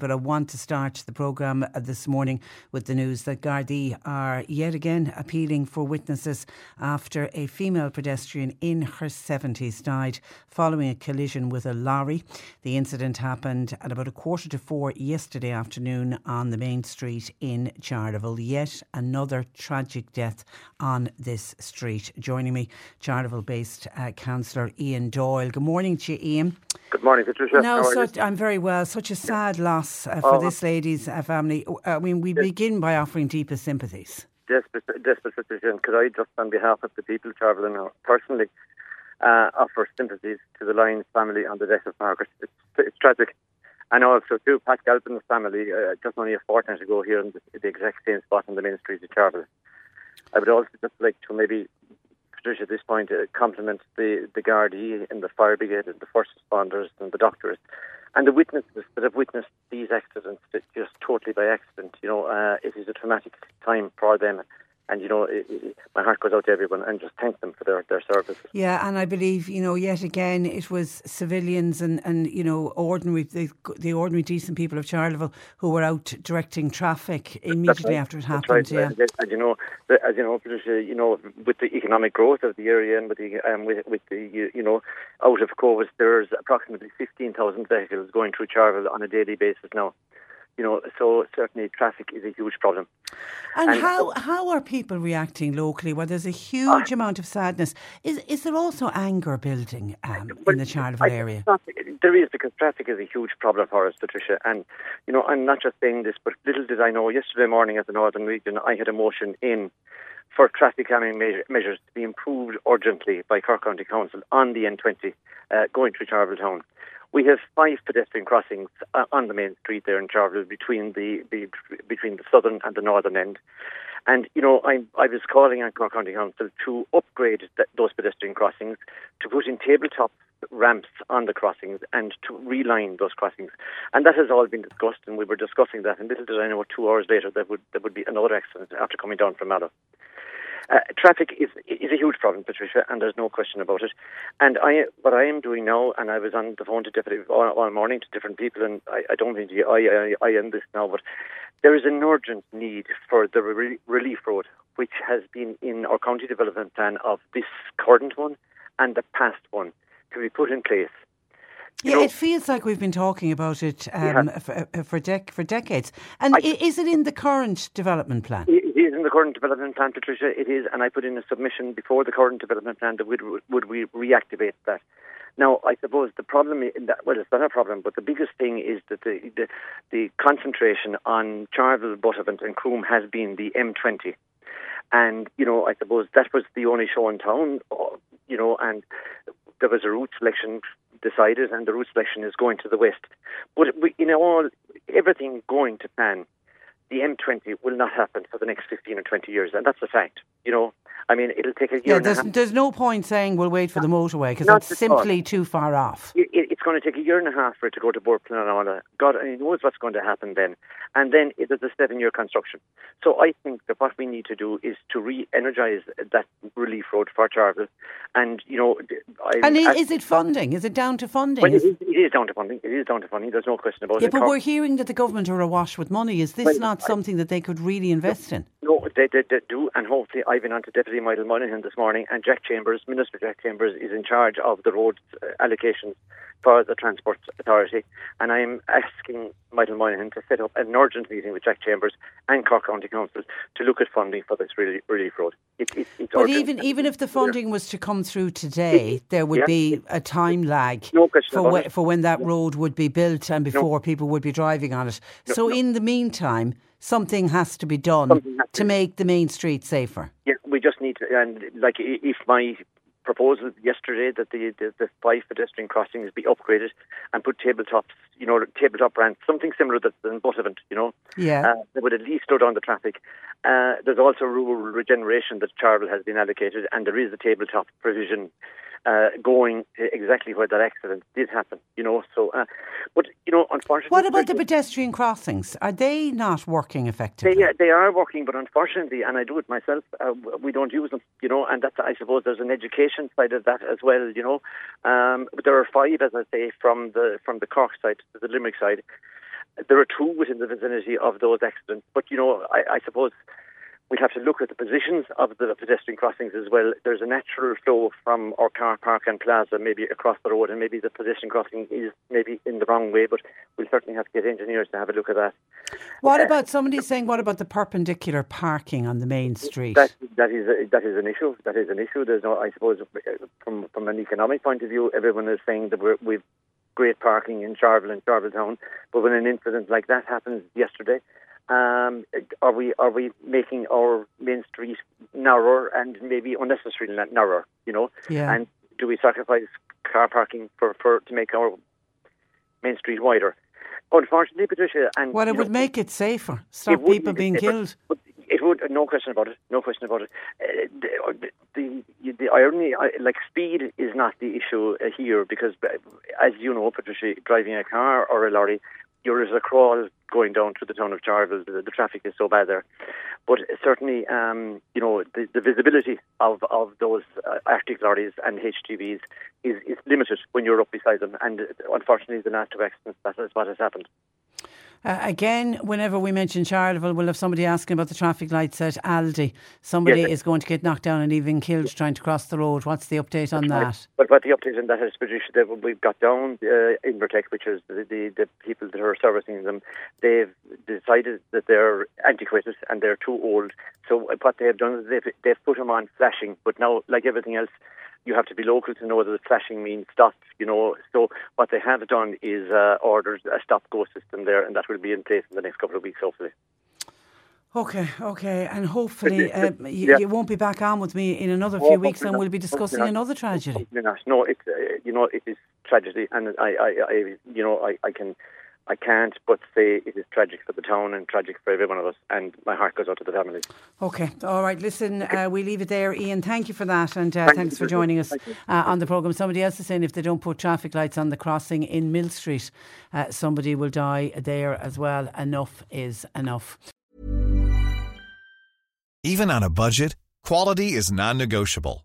But I want to start the programme this morning with the news that Gardaí are yet again appealing for witnesses after a female pedestrian in her 70s died following a collision with a lorry. The incident happened at about a quarter to four yesterday afternoon on the main street in Charleville. Yet another tragic death on this street. Joining me, Charleville based uh, councillor Ian Doyle. Good morning to you, Ian. Good morning, Patricia. No, such, I'm very well. Such a sad loss uh, for oh. this lady's uh, family. I mean, we yes. begin by offering deepest sympathies. Desperate, desperate situation. Could I just, on behalf of the people travelling personally, uh, offer sympathies to the Lyons family on the death of Margaret? It's, it's tragic. And also to Pat Galpin's family, uh, just only a fortnight ago here in the, the, exact same spot on the main street of Charleville. I would also just like to maybe Patricia, at this point, uh, compliment the, the Gardaí and the fire brigade and the first responders and the doctors and the witnesses that have witnessed these accidents just totally by accident. You know, uh, it is a traumatic time for them and you know, it, it, my heart goes out to everyone and just thank them for their, their services. Yeah, and I believe you know, yet again, it was civilians and, and you know, ordinary the, the ordinary decent people of Charleville who were out directing traffic immediately right. after it happened. Right. Yeah, and, and, you know, as you know, Patricia, you know, with the economic growth of the area and with the um, with, with the you, you know, out of COVID, there's approximately fifteen thousand vehicles going through Charleville on a daily basis now you know, so certainly traffic is a huge problem. And, and how how are people reacting locally? Well, there's a huge uh, amount of sadness. Is is there also anger building um, in the Charleville area? There is because traffic is a huge problem for us, Patricia. And you know, I'm not just saying this, but little did I know. Yesterday morning, at the Northern Region, I had a motion in for traffic calming measure, measures to be improved urgently by Cork County Council on the N20 uh, going through Charleville Town. We have five pedestrian crossings uh, on the main street there in Charleville between the, the between the southern and the northern end. And you know, I, I was calling on Cork County Council to upgrade th- those pedestrian crossings, to put in tabletop ramps on the crossings, and to reline those crossings. And that has all been discussed, and we were discussing that. And little did I know, two hours later, there would there would be another accident after coming down from Mallow. Uh, traffic is is a huge problem, Patricia, and there's no question about it. And I, what I am doing now, and I was on the phone to different all, all morning to different people, and I, I don't to I, I I end this now, but there is an urgent need for the re- relief road, which has been in our county development plan of this current one and the past one, to be put in place. You yeah, know, it feels like we've been talking about it um, yeah. for uh, for, dec- for decades. And I, is it in the current development plan? It is in the current development plan, Patricia. It is, and I put in a submission before the current development plan that would would we reactivate that. Now, I suppose the problem in that well, it's not a problem, but the biggest thing is that the the, the concentration on Charleville, Buttevant, and Croom has been the M20. And, you know, I suppose that was the only show in town, uh, you know, and there was a route selection decided, and the route selection is going to the west. But we, in all, everything going to plan, the M20 will not happen for the next 15 or 20 years, and that's a fact. You know, I mean, it'll take a year. Yeah, there's, there's no point saying we'll wait for the motorway because that's simply too far off. It, it, it's going to take a year and a half for it to go to Bord Pleanála. God only knows what's going to happen then. And then it is a seven-year construction. So I think that what we need to do is to re-energise that relief road for Charleville. And, you know... I, and is, I, is, it funding? Is it down to funding? Well, it, is, it is down to funding. It is down to funding. There's no question about yeah, it. Yeah, but we're hearing that the government are awash with money. Is this well, not something that they could really invest in? No, they, they, they do. And hopefully I've been on to Deputy Michael Moynihan this morning, and Jack Chambers, Minister Jack Chambers, is in charge of the road uh, allocations for the Transport Authority, and I'm asking Michael Moynihan to set up an urgent meeting with Jack Chambers and Cork County Council to look at funding for this relief, relief road. It, it, it's but urgent. even even if the funding was to come through today, there would yeah. be a time lag no for, for when that road would be built and before no. people would be driving on it. So in the meantime, something has to be done to, to make the main street safer. Yeah, we just need to, and like if my proposal yesterday that the, the, the five pedestrian crossings be upgraded and put tabletops, you know, tabletop ramps, something similar to than Buttevant, you know. Yeah. Uh, that would at least slow down the traffic. Uh, there's also rural regeneration that Charleville has been allocated, and there is a tabletop provision uh, going exactly where that accident did happen, you know. So, uh, but you know, unfortunately, what about the pedestrian crossings? Are they not working effectively? They, they are working, but unfortunately, and I do it myself, uh, we don't use them, you know. And that's, I suppose, there's an education side of that as well, you know. Um, but there are five, as I say, from the from the Cork side to the Limerick side. There are two within the vicinity of those accidents, but you know, I, I suppose We'd have to look at the positions of the pedestrian crossings as well. There's a natural flow from our car park and plaza, maybe across the road, and maybe the pedestrian crossing is maybe in the wrong way, but we'll certainly have to get engineers to have a look at that. What uh, about somebody saying, what about the perpendicular parking on the main street? That, that, is, a, that is an issue. That is an issue. There's no, I suppose, from, from an economic point of view, everyone is saying that we're, we've great parking in Charleville and Charleville Town, but when an incident like that happens yesterday, um, are we are we making our main street narrower and maybe unnecessarily narrower? You know, yeah. and do we sacrifice car parking for, for to make our main street wider? Unfortunately, Patricia, and well, it would know, make it safer. Stop people being safer, killed. It would, no question about it. No question about it. Uh, the, the, the irony, like speed, is not the issue uh, here because, uh, as you know, Patricia, driving a car or a lorry you're as a crawl going down to the town of Charleville. The, the traffic is so bad there. But certainly, um, you know, the, the, visibility of, of those uh, artic lorries and HGVs is, is limited when you're up beside them. And unfortunately, the last two accidents, that is what has happened. Uh, again, whenever we mention Charleville, we'll have somebody asking about the traffic lights at Aldi. Somebody yes. is going to get knocked down and even killed trying to cross the road. What's the update on that? But what the update on that is, that we've got down uh, Invertech, which is the, the, the people that are servicing them. They've decided that they're antiquated and they're too old. So what they have done is they've, they've put them on flashing. But now, like everything else, you have to be local to know that the flashing means stop, you know. So what they have done is uh, ordered a stop go system there, and that will be in place in the next couple of weeks, hopefully. Okay, okay, and hopefully uh, you, yeah. you, won't be back on with me in another few oh, weeks, and we'll be discussing another tragedy. No, it's uh, you know it is tragedy, and I, I, I you know I, I can I can't but say it is tragic for the town and tragic for every one of us, and my heart goes out to the families. Okay, all right. Listen, uh, we leave it there, Ian. Thank you for that, and uh, thanks for joining us uh, on the programme. Somebody else is saying if they don't put traffic lights on the crossing in Mill Street, uh, somebody will die there as well. Enough is enough. Even on a budget, quality is non-negotiable.